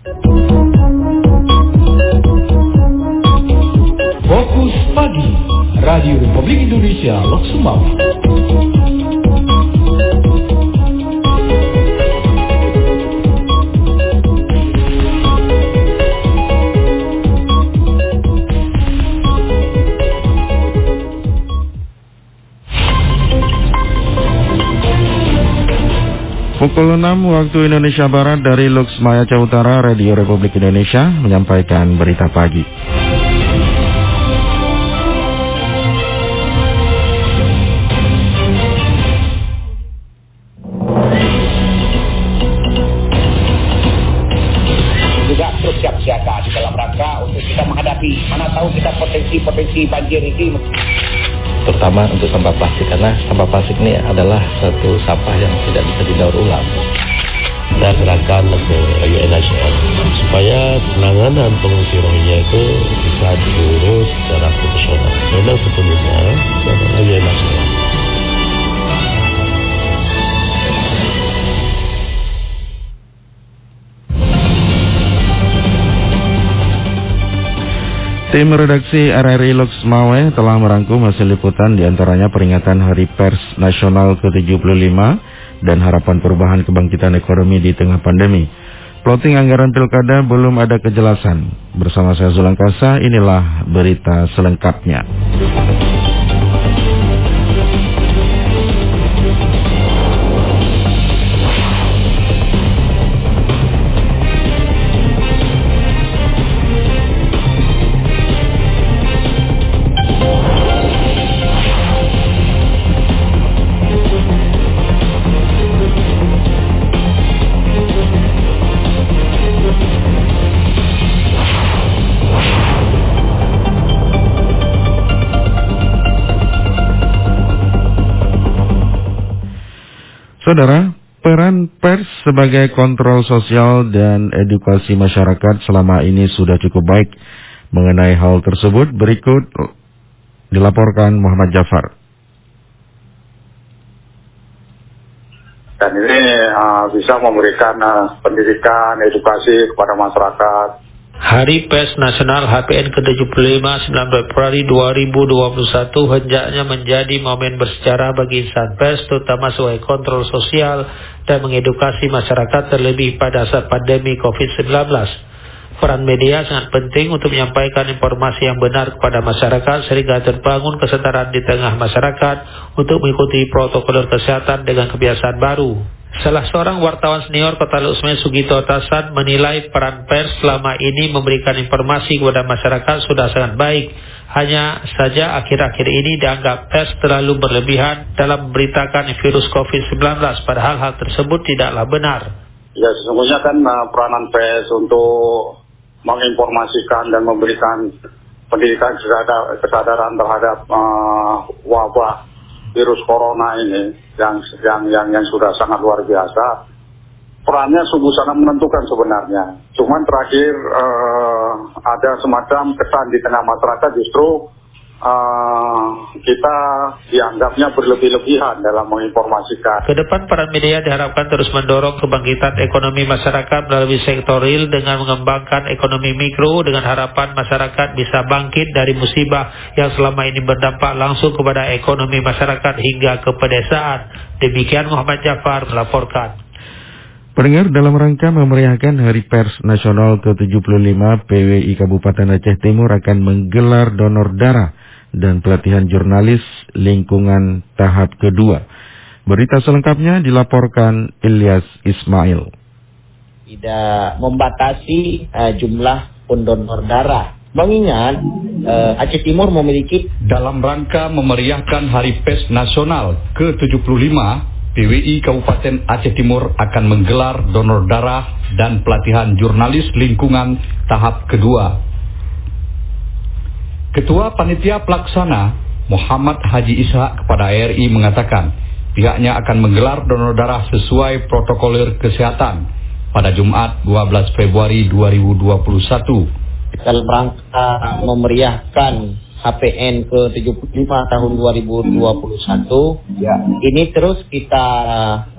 Fokus Pagi Radio Republik Indonesia Lok Pukul 6 waktu Indonesia Barat dari Lux Maya Utara Radio Republik Indonesia menyampaikan berita pagi. juga terus siap siaga di dalam rangka untuk kita menghadapi mana tahu kita potensi-potensi banjir ini terutama untuk sampah plastik karena sampah plastik ini adalah satu sampah yang tidak bisa didaur ulang dan serahkan ke UNHCR supaya penanganan pengungsi Rohingya itu bisa diurus secara profesional. Memang adalah UNHCR. Tim redaksi RRI Lux Mawe telah merangkum hasil liputan di antaranya peringatan Hari Pers Nasional ke-75 dan harapan perubahan kebangkitan ekonomi di tengah pandemi. Plotting anggaran pilkada belum ada kejelasan. Bersama saya Zulangkasa, inilah berita selengkapnya. Saudara, peran pers sebagai kontrol sosial dan edukasi masyarakat selama ini sudah cukup baik. Mengenai hal tersebut, berikut dilaporkan Muhammad Jafar. dan ini uh, bisa memberikan uh, pendidikan, edukasi kepada masyarakat. Hari Pers Nasional HPN ke-75 9 Februari 2021 hendaknya menjadi momen bersejarah bagi insan pers terutama sebagai kontrol sosial dan mengedukasi masyarakat terlebih pada saat pandemi COVID-19. Peran media sangat penting untuk menyampaikan informasi yang benar kepada masyarakat sehingga terbangun kesetaraan di tengah masyarakat untuk mengikuti protokol kesehatan dengan kebiasaan baru. Salah seorang wartawan senior Kota Lusme Sugito Tasan menilai peran pers selama ini memberikan informasi kepada masyarakat sudah sangat baik. Hanya saja akhir-akhir ini dianggap pers terlalu berlebihan dalam memberitakan virus COVID-19 padahal hal tersebut tidaklah benar. Ya sesungguhnya kan uh, peranan pers untuk menginformasikan dan memberikan pendidikan kesadaran terhadap uh, wabah virus corona ini yang yang yang yang sudah sangat luar biasa. Perannya sungguh sangat menentukan sebenarnya. Cuman terakhir uh, ada semacam kesan di tengah masyarakat justru uh, kita dianggapnya berlebih-lebihan dalam menginformasikan. Ke depan peran media diharapkan terus mendorong kebangkitan ekonomi masyarakat melalui sektor real dengan mengembangkan ekonomi mikro dengan harapan masyarakat bisa bangkit dari musibah yang selama ini berdampak langsung kepada ekonomi masyarakat hingga ke pedesaan. Demikian Muhammad Jafar melaporkan. Pendengar dalam rangka memeriahkan Hari Pers Nasional ke-75 PWI Kabupaten Aceh Timur akan menggelar donor darah dan pelatihan jurnalis lingkungan tahap kedua. Berita selengkapnya dilaporkan Ilyas Ismail. Tidak membatasi uh, jumlah pendonor darah. Mengingat uh, Aceh Timur memiliki dalam rangka memeriahkan Hari Pers Nasional ke-75 PWI Kabupaten Aceh Timur akan menggelar donor darah dan pelatihan jurnalis lingkungan tahap kedua. Ketua Panitia Pelaksana Muhammad Haji Isa kepada RI mengatakan pihaknya akan menggelar donor darah sesuai protokoler kesehatan pada Jumat 12 Februari 2021. Dalam rangka memeriahkan HPN ke-75 tahun 2021 ya. ini terus kita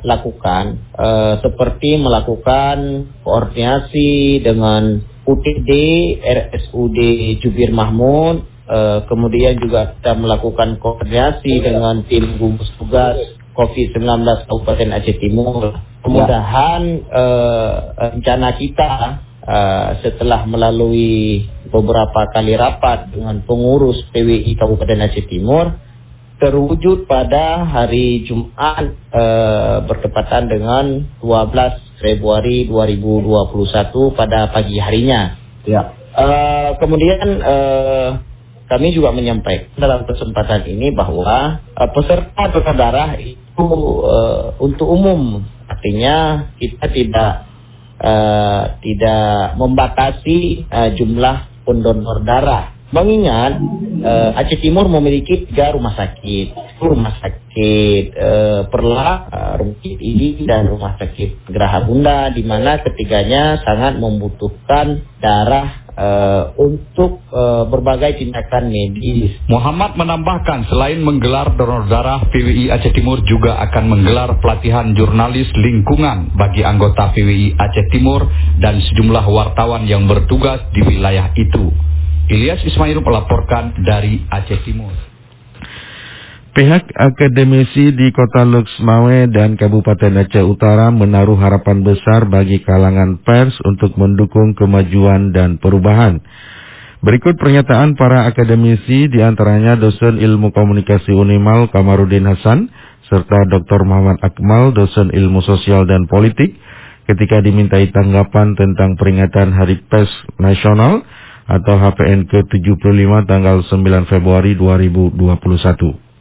lakukan uh, seperti melakukan koordinasi dengan UTD, RSUD Jubir Mahmud, uh, kemudian juga kita melakukan koordinasi dengan tim gugus tugas COVID-19 Kabupaten Aceh Timur. Mudah-mudahan uh, rencana kita uh, setelah melalui beberapa kali rapat dengan pengurus PWI Kabupaten Aceh Timur terwujud pada hari Jumat uh, bertepatan dengan 12 Februari 2021 pada pagi harinya. Ya. Uh, kemudian uh, kami juga menyampaikan dalam kesempatan ini bahwa uh, peserta donor darah itu uh, untuk umum, artinya kita tidak uh, tidak membatasi uh, jumlah pendonor darah. Mengingat uh, Aceh Timur memiliki tiga rumah sakit, rumah sakit uh, Perla, uh, rumah sakit ini dan rumah sakit Geraha Bunda, di mana ketiganya sangat membutuhkan darah uh, untuk uh, berbagai tindakan medis. Muhammad menambahkan selain menggelar donor darah, PWI Aceh Timur juga akan menggelar pelatihan jurnalis lingkungan bagi anggota PWI Aceh Timur dan sejumlah wartawan yang bertugas di wilayah itu. Ilyas Ismail melaporkan dari Aceh Timur. Pihak akademisi di Kota Luxmawe dan Kabupaten Aceh Utara menaruh harapan besar bagi kalangan pers untuk mendukung kemajuan dan perubahan. Berikut pernyataan para akademisi di antaranya dosen ilmu komunikasi Unimal Kamarudin Hasan serta Dr. Muhammad Akmal dosen ilmu sosial dan politik ketika dimintai tanggapan tentang peringatan Hari Pers Nasional atau HPN ke-75 tanggal 9 Februari 2021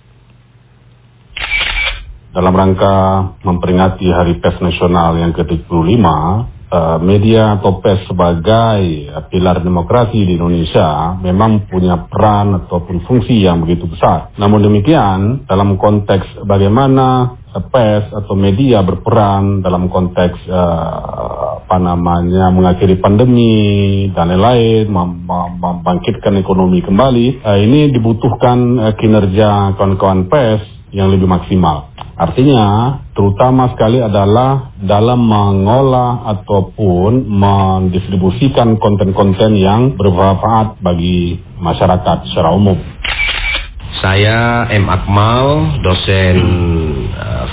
dalam rangka memperingati Hari Pers Nasional yang ke-75, eh, media atau pers sebagai pilar demokrasi di Indonesia memang punya peran ataupun fungsi yang begitu besar. Namun demikian, dalam konteks bagaimana pers atau media berperan dalam konteks uh, apa namanya mengakhiri pandemi dan lain-lain, membangkitkan ekonomi kembali, uh, ini dibutuhkan uh, kinerja kawan-kawan pers yang lebih maksimal. Artinya, terutama sekali adalah dalam mengolah ataupun mendistribusikan konten-konten yang bermanfaat bagi masyarakat secara umum. Saya M. Akmal, dosen uh,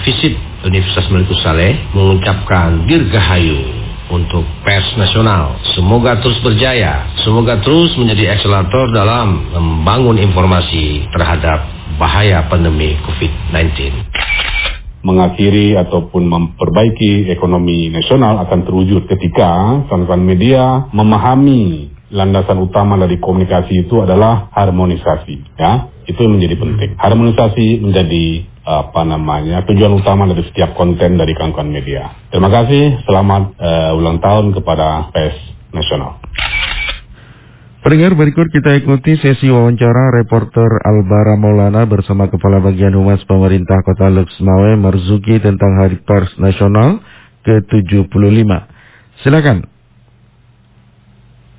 Universitas Melikus Saleh, mengucapkan dirgahayu untuk pers nasional. Semoga terus berjaya, semoga terus menjadi akselerator dalam membangun informasi terhadap bahaya pandemi COVID-19 mengakhiri ataupun memperbaiki ekonomi nasional akan terwujud ketika kawan-kawan media memahami landasan utama dari komunikasi itu adalah harmonisasi ya itu yang menjadi penting harmonisasi menjadi apa namanya tujuan utama dari setiap konten dari kawan-kawan media terima kasih selamat uh, ulang tahun kepada PES nasional Pendengar berikut kita ikuti sesi wawancara reporter Albara Maulana bersama Kepala Bagian Humas Pemerintah Kota Luxmawe Marzuki tentang Hari Pers Nasional ke-75. Silakan.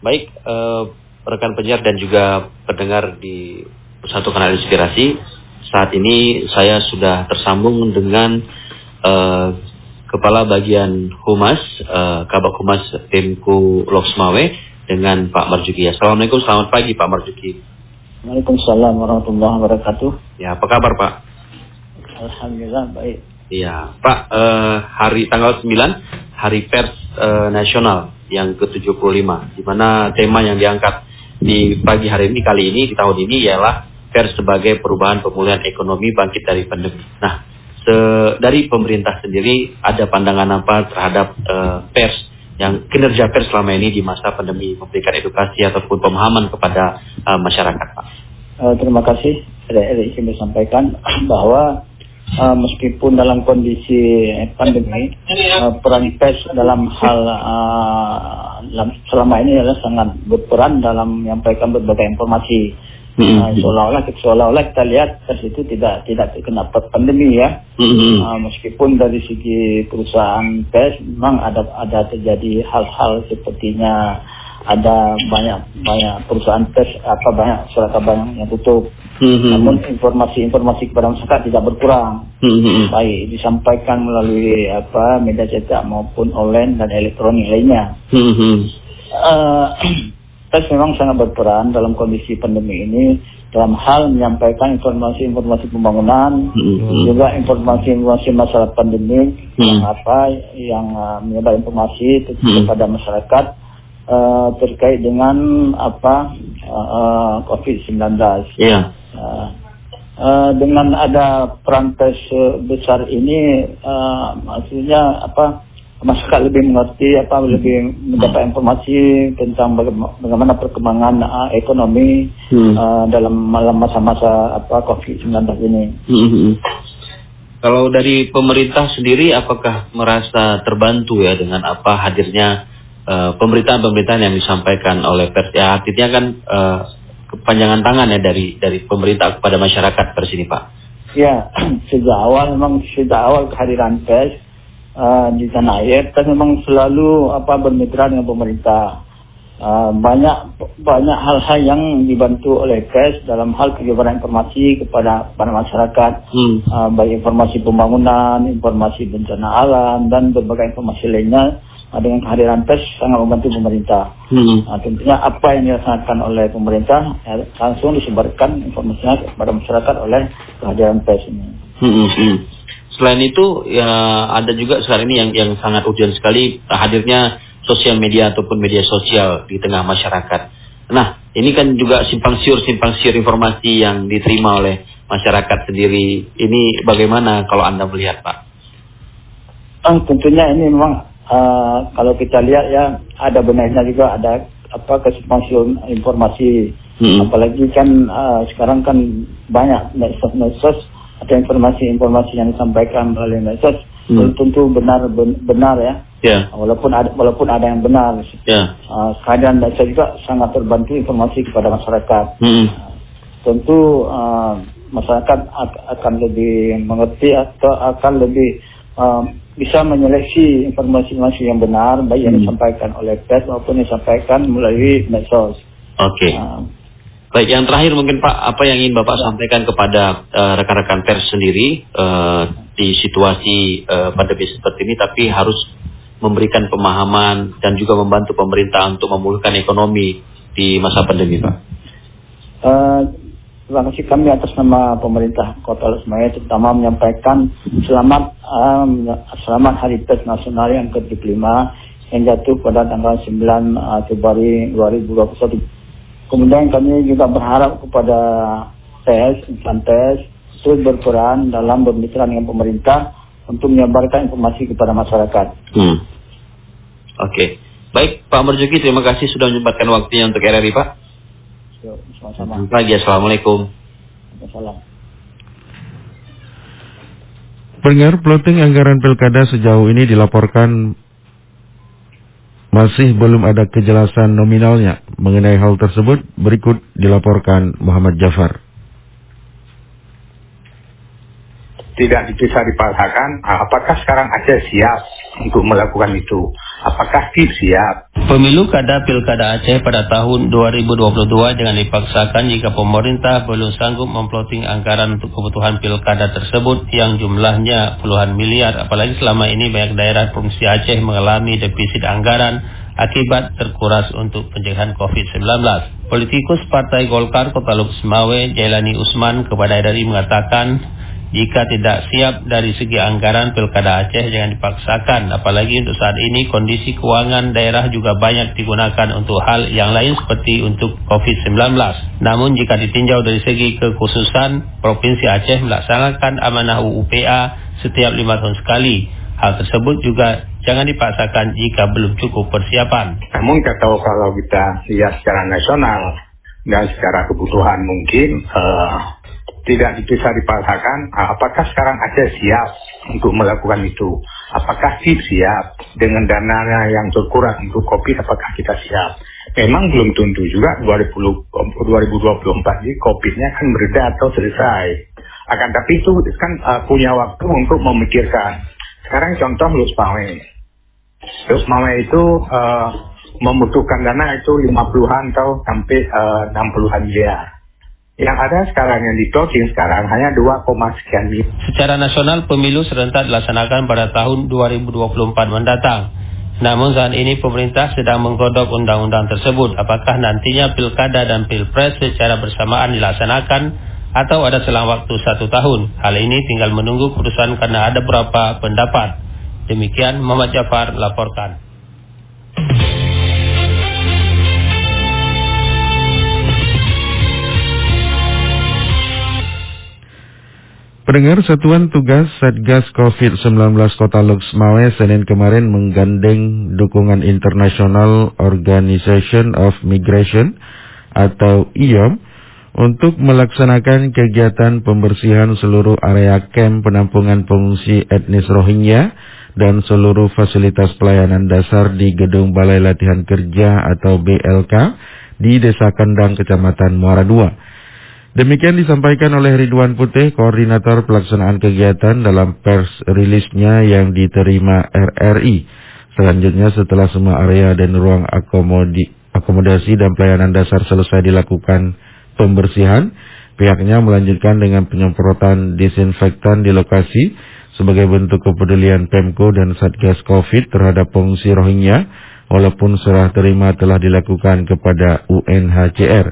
Baik, uh, rekan penyiar dan juga pendengar di Satu Kanal Inspirasi, saat ini saya sudah tersambung dengan uh, Kepala Bagian Humas, uh, Kabak Humas Pemku Loksmawe, dengan Pak Marjuki. Assalamualaikum, selamat pagi Pak Marjuki. Waalaikumsalam warahmatullahi wabarakatuh. Ya, apa kabar Pak? Alhamdulillah baik. Iya, Pak, eh, hari tanggal 9 Hari Pers eh, Nasional yang ke-75 di mana tema yang diangkat di pagi hari ini kali ini di tahun ini ialah pers sebagai perubahan pemulihan ekonomi bangkit dari pandemi. Nah, se dari pemerintah sendiri ada pandangan apa terhadap eh, pers yang kinerja pers selama ini di masa pandemi memberikan edukasi ataupun pemahaman kepada uh, masyarakat, Pak? Uh, terima kasih. Saya ingin sampaikan bahwa uh, meskipun dalam kondisi pandemi, uh, peran pers dalam hal uh, selama ini adalah sangat berperan dalam menyampaikan berbagai informasi Hmm. Uh, seolah-olah seolah-olah kita lihat pers itu tidak tidak terkena pandemi ya. Hmm. Uh, meskipun dari segi perusahaan pers memang ada ada terjadi hal-hal sepertinya ada banyak banyak perusahaan pers apa banyak surat kabar yang tutup. Hmm. Namun informasi-informasi kepada masyarakat tidak berkurang. Hmm. Baik disampaikan melalui apa media cetak maupun online dan elektronik lainnya. Hmm. Uh, pers memang sangat berperan dalam kondisi pandemi ini dalam hal menyampaikan informasi-informasi pembangunan, Hmm. juga informasi-informasi masalah pandemi Hmm. yang apa yang uh, menyebar informasi Hmm. kepada masyarakat uh, terkait dengan apa uh, uh, COVID-19. Iya. Uh, uh, dengan ada peran pers uh, besar ini, uh, maksudnya apa masyarakat lebih mengerti apa lebih mendapat informasi tentang baga- bagaimana perkembangan uh, ekonomi Hmm. uh, dalam masa-masa apa COVID-19 ini. Hmm. Kalau dari pemerintah sendiri, apakah merasa terbantu ya dengan apa hadirnya eh, pemberitaan-pemberitaan yang disampaikan oleh pers? Ya, artinya kan eh, kepanjangan tangan ya dari dari pemerintah kepada masyarakat pers ini, Pak. Ya, sejak awal memang sejak awal kehadiran pers uh, di tanah air, pers memang selalu apa bermitra dengan pemerintah. Uh, banyak banyak hal-hal yang dibantu oleh pers dalam hal penyebaran informasi kepada para masyarakat, Hmm. uh, baik informasi pembangunan, informasi bencana alam dan berbagai informasi lainnya. Uh, dengan kehadiran pers sangat membantu pemerintah. Hmm. Uh, tentunya apa yang dilaksanakan oleh pemerintah eh, langsung disebarkan informasinya kepada masyarakat oleh kehadiran pers ini. Hmm, hmm. Selain itu, ya ada juga sekarang ini yang yang sangat urgent sekali hadirnya sosial media ataupun media sosial di tengah masyarakat. Nah, ini kan juga simpang siur simpang siur informasi yang diterima oleh masyarakat sendiri. Ini bagaimana kalau anda melihat, Pak? Ah, tentunya ini memang ah, kalau kita lihat ya ada benarnya juga ada apa kesimpangsiuran informasi. Hmm. Apalagi kan ah, sekarang kan banyak medsos-medsos atau informasi-informasi yang disampaikan melalui medsos Hmm. belum tentu benar ben- benar ya. Ya, Walaupun ada walaupun ada yang benar. ya. Uh, kehadiran medsos juga sangat terbantu informasi kepada masyarakat. Hmm. tentu uh, masyarakat ak- akan lebih mengerti atau akan lebih uh, bisa menyeleksi informasi-informasi yang benar baik yang Hmm. disampaikan oleh pers maupun yang disampaikan melalui medsos. Oke. Uh, Baik, yang terakhir mungkin Pak, apa yang ingin Bapak sampaikan kepada eh, rekan-rekan pers sendiri eh, di situasi eh, pandemi seperti ini, tapi harus memberikan pemahaman dan juga membantu pemerintah untuk memulihkan ekonomi di masa pandemi, Pak. uh, terima kasih kami atas nama pemerintah Kota Lesmaya terutama menyampaikan selamat um, selamat Hari Pers Nasional yang ke-75 yang jatuh pada tanggal 9 uh, Februari 2021. Kemudian kami juga berharap kepada PES, insan PES, terus berperan dalam bermitra dengan pemerintah untuk menyebarkan informasi kepada masyarakat. Hmm. Oke. Baik, Pak Marzuki, terima kasih sudah menyempatkan waktunya untuk RRI, Pak. Sama-sama. Selamat pagi, Assalamualaikum. Salam. Pendengar plotting anggaran pilkada sejauh ini dilaporkan masih belum ada kejelasan nominalnya. Mengenai hal tersebut, berikut dilaporkan Muhammad Jafar. tidak bisa dipaksakan ah, apakah sekarang Aceh siap untuk melakukan itu apakah TIP siap Pemilu kada pilkada Aceh pada tahun 2022 jangan dipaksakan jika pemerintah belum sanggup memploting anggaran untuk kebutuhan pilkada tersebut yang jumlahnya puluhan miliar. Apalagi selama ini banyak daerah provinsi Aceh mengalami defisit anggaran akibat terkuras untuk pencegahan COVID-19. Politikus Partai Golkar Kota Luk Semawe, Jailani Usman kepada RRI mengatakan jika tidak siap dari segi anggaran pilkada Aceh jangan dipaksakan. Apalagi untuk saat ini kondisi keuangan daerah juga banyak digunakan untuk hal yang lain seperti untuk COVID-19. Namun jika ditinjau dari segi kekhususan, Provinsi Aceh melaksanakan amanah UUPA setiap lima tahun sekali. Hal tersebut juga jangan dipaksakan jika belum cukup persiapan. namun kalau kalau kita lihat secara nasional dan secara kebutuhan mungkin eh, tidak bisa dipaksakan ah, apakah sekarang Aceh siap untuk melakukan itu? Apakah TIP siap? Dengan dananya yang terkuras untuk COVID apakah kita siap? Memang belum tentu juga 2020, 2024 ini COVID-nya kan bereda atau selesai. Akan tapi itu kan ah, punya waktu untuk memikirkan. Sekarang contoh Lus Pawe Lus Pawe itu eh, membutuhkan dana itu 50-an atau sampai uh, 60-an miliar. Yang ada sekarang yang di closing sekarang hanya 2, sekian miliar. Secara nasional pemilu serentak dilaksanakan pada tahun 2024 mendatang. Namun saat ini pemerintah sedang menggodok undang-undang tersebut. Apakah nantinya pilkada dan pilpres secara bersamaan dilaksanakan atau ada selang waktu satu tahun? Hal ini tinggal menunggu keputusan karena ada beberapa pendapat. Demikian Muhammad Jafar laporkan. Pendengar Satuan Tugas Satgas COVID-19 Kota Luxmawe Senin kemarin menggandeng dukungan International Organization of Migration atau IOM untuk melaksanakan kegiatan pembersihan seluruh area camp penampungan pengungsi etnis Rohingya dan seluruh fasilitas pelayanan dasar di Gedung Balai Latihan Kerja atau BLK di Desa Kendang, Kecamatan Muara II. Demikian disampaikan oleh Ridwan Putih, koordinator pelaksanaan kegiatan dalam pers rilisnya yang diterima RRI. Selanjutnya setelah semua area dan ruang akomodi, akomodasi dan pelayanan dasar selesai dilakukan pembersihan, pihaknya melanjutkan dengan penyemprotan disinfektan di lokasi sebagai bentuk kepedulian Pemko dan Satgas Covid terhadap pengungsi Rohingya, walaupun serah terima telah dilakukan kepada UNHCR.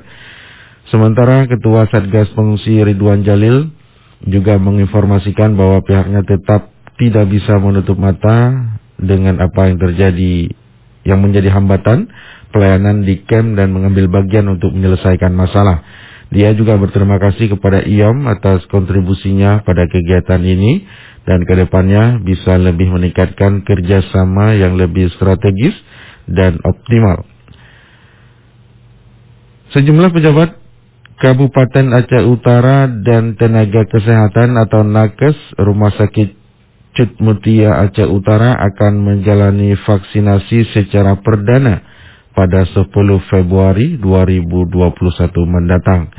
Sementara Ketua Satgas Pengungsi Ridwan Jalil juga menginformasikan bahwa pihaknya tetap tidak bisa menutup mata dengan apa yang terjadi yang menjadi hambatan pelayanan di camp dan mengambil bagian untuk menyelesaikan masalah. Dia juga berterima kasih kepada IOM atas kontribusinya pada kegiatan ini dan ke depannya bisa lebih meningkatkan kerjasama yang lebih strategis dan optimal. Sejumlah pejabat Kabupaten Aceh Utara dan Tenaga Kesehatan atau Nakes Rumah Sakit Cut Mutia Aceh Utara akan menjalani vaksinasi secara perdana pada 10 Februari 2021 mendatang.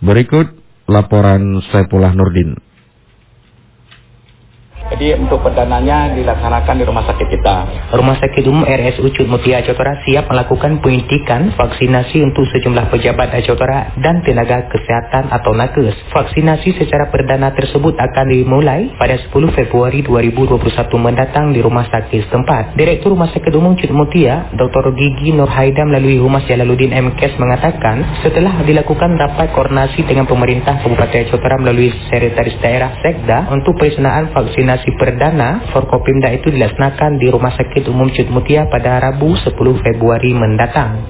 Berikut laporan Saifullah Nurdin. Jadi untuk perdananya dilaksanakan di rumah sakit kita. Rumah Sakit Umum RSU Cut Mutia Acotora siap melakukan penyuntikan vaksinasi untuk sejumlah pejabat Acotora dan tenaga kesehatan atau nakes. Vaksinasi secara perdana tersebut akan dimulai pada 10 Februari 2021 mendatang di rumah sakit setempat. Direktur Rumah Sakit Umum Cut Mutia, Dr. Gigi Nur Haida melalui Humas Jalaluddin MKes mengatakan setelah dilakukan rapat koordinasi dengan pemerintah Kabupaten Acotora melalui Sekretaris Daerah Sekda untuk pelaksanaan vaksinasi vaksinasi perdana Forkopimda itu dilaksanakan di Rumah Sakit Umum Cut Mutia pada Rabu 10 Februari mendatang.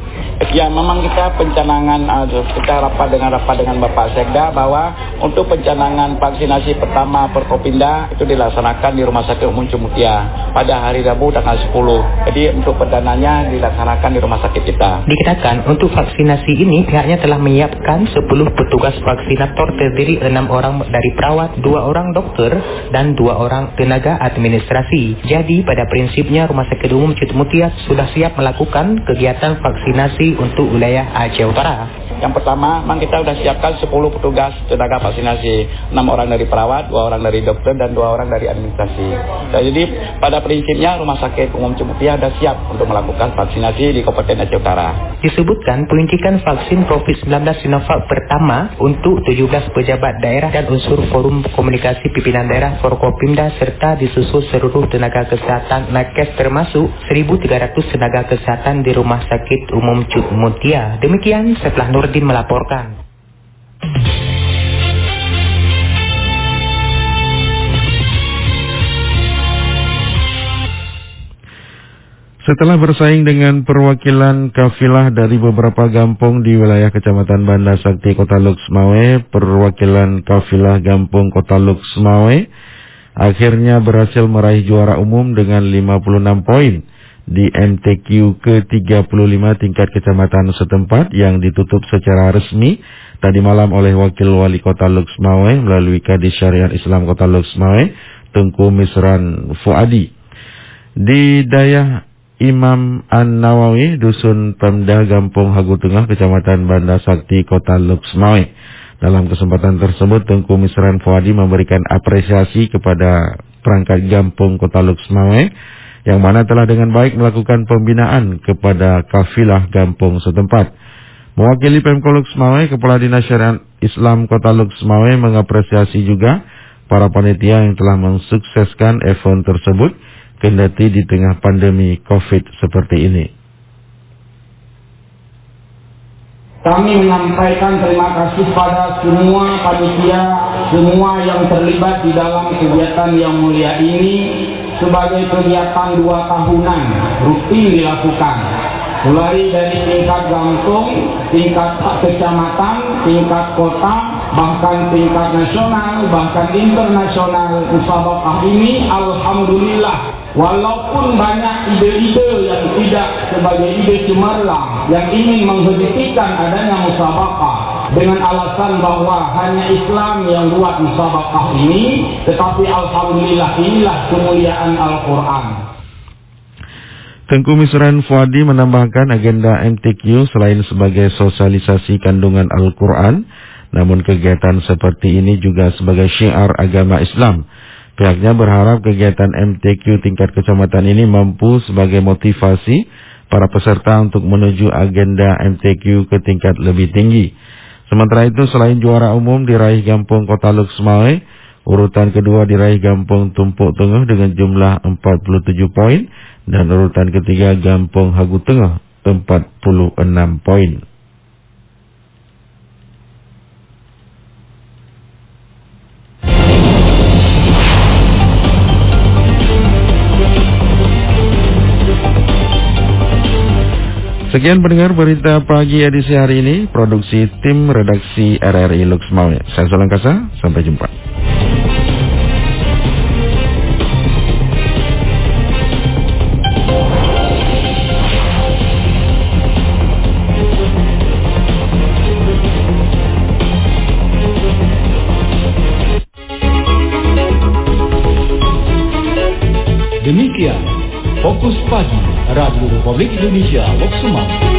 Ya memang kita pencanangan uh, kita rapat dengan rapat dengan Bapak Sekda bahwa untuk pencanangan vaksinasi pertama Forkopimda itu dilaksanakan di Rumah Sakit Umum Mutia pada hari Rabu tanggal 10. Jadi untuk perdananya dilaksanakan di rumah sakit kita. Dikatakan untuk vaksinasi ini pihaknya telah menyiapkan 10 petugas vaksinator terdiri 6 orang dari perawat, 2 orang dokter dan 2 orang tenaga administrasi. Jadi pada prinsipnya Rumah Sakit Umum Mutia sudah siap melakukan kegiatan vaksinasi untuk wilayah Aceh Utara. Yang pertama, memang kita sudah siapkan 10 petugas tenaga vaksinasi. 6 orang dari perawat, 2 orang dari dokter, dan 2 orang dari administrasi. Nah, jadi pada prinsipnya Rumah Sakit Umum Cimutia sudah siap untuk melakukan vaksinasi di Kabupaten Aceh Utara. Disebutkan penyuntikan vaksin COVID-19 Sinovac pertama untuk 17 pejabat daerah dan unsur forum komunikasi pimpinan daerah Forkopimda serta disusul seluruh tenaga kesehatan nakes termasuk 1.300 tenaga kesehatan di Rumah Sakit Umum Cuk Mutia. Demikian setelah Nur Nurdin melaporkan. Setelah bersaing dengan perwakilan kafilah dari beberapa gampung di wilayah Kecamatan Banda Sakti Kota Luxmawe, perwakilan kafilah Gampung Kota Luxmawe akhirnya berhasil meraih juara umum dengan 56 poin di MTQ ke-35 tingkat kecamatan setempat yang ditutup secara resmi tadi malam oleh Wakil Wali Kota Luxmawe melalui Kadis Syariat Islam Kota Luxmawe, Tengku Misran Fuadi. Di daya Imam An-Nawawi, Dusun Pemda Gampung Hagu Tengah, Kecamatan Banda Sakti, Kota Luxmawe. Dalam kesempatan tersebut, Tengku Misran Fuadi memberikan apresiasi kepada perangkat Gampung Kota Luxmawe yang mana telah dengan baik melakukan pembinaan kepada kafilah kampung setempat. Mewakili Pemko Luxmawe, Kepala Dinas Syariat Islam Kota Luxmawe mengapresiasi juga para panitia yang telah mensukseskan event tersebut kendati di tengah pandemi COVID seperti ini. Kami menyampaikan terima kasih pada semua panitia, semua yang terlibat di dalam kegiatan yang mulia ini sebagai kegiatan dua tahunan rutin dilakukan. Mulai dari tingkat gantung, tingkat kecamatan, tingkat kota, bahkan tingkat nasional, bahkan internasional. Musabakah ini? Alhamdulillah walaupun banyak ide-ide yang tidak sebagai ide cemerlang yang ingin menghentikan adanya musabakah dengan alasan bahwa hanya Islam yang buat musabakah ini tetapi Alhamdulillah inilah kemuliaan Al-Quran Tengku Misran Fuadi menambahkan agenda MTQ selain sebagai sosialisasi kandungan Al-Quran, namun kegiatan seperti ini juga sebagai syiar agama Islam. Pihaknya berharap kegiatan MTQ tingkat kecamatan ini mampu sebagai motivasi para peserta untuk menuju agenda MTQ ke tingkat lebih tinggi. Sementara itu selain juara umum diraih Gampung Kota Luxmawe, urutan kedua diraih Gampung Tumpuk Tengah dengan jumlah 47 poin dan urutan ketiga Gampung Hagu Tengah 46 poin. Sekian pendengar berita pagi edisi hari ini, produksi tim redaksi RRI Luxmawe. Saya Solang Kasa, sampai jumpa. Republik Indonesia Lok Sumatera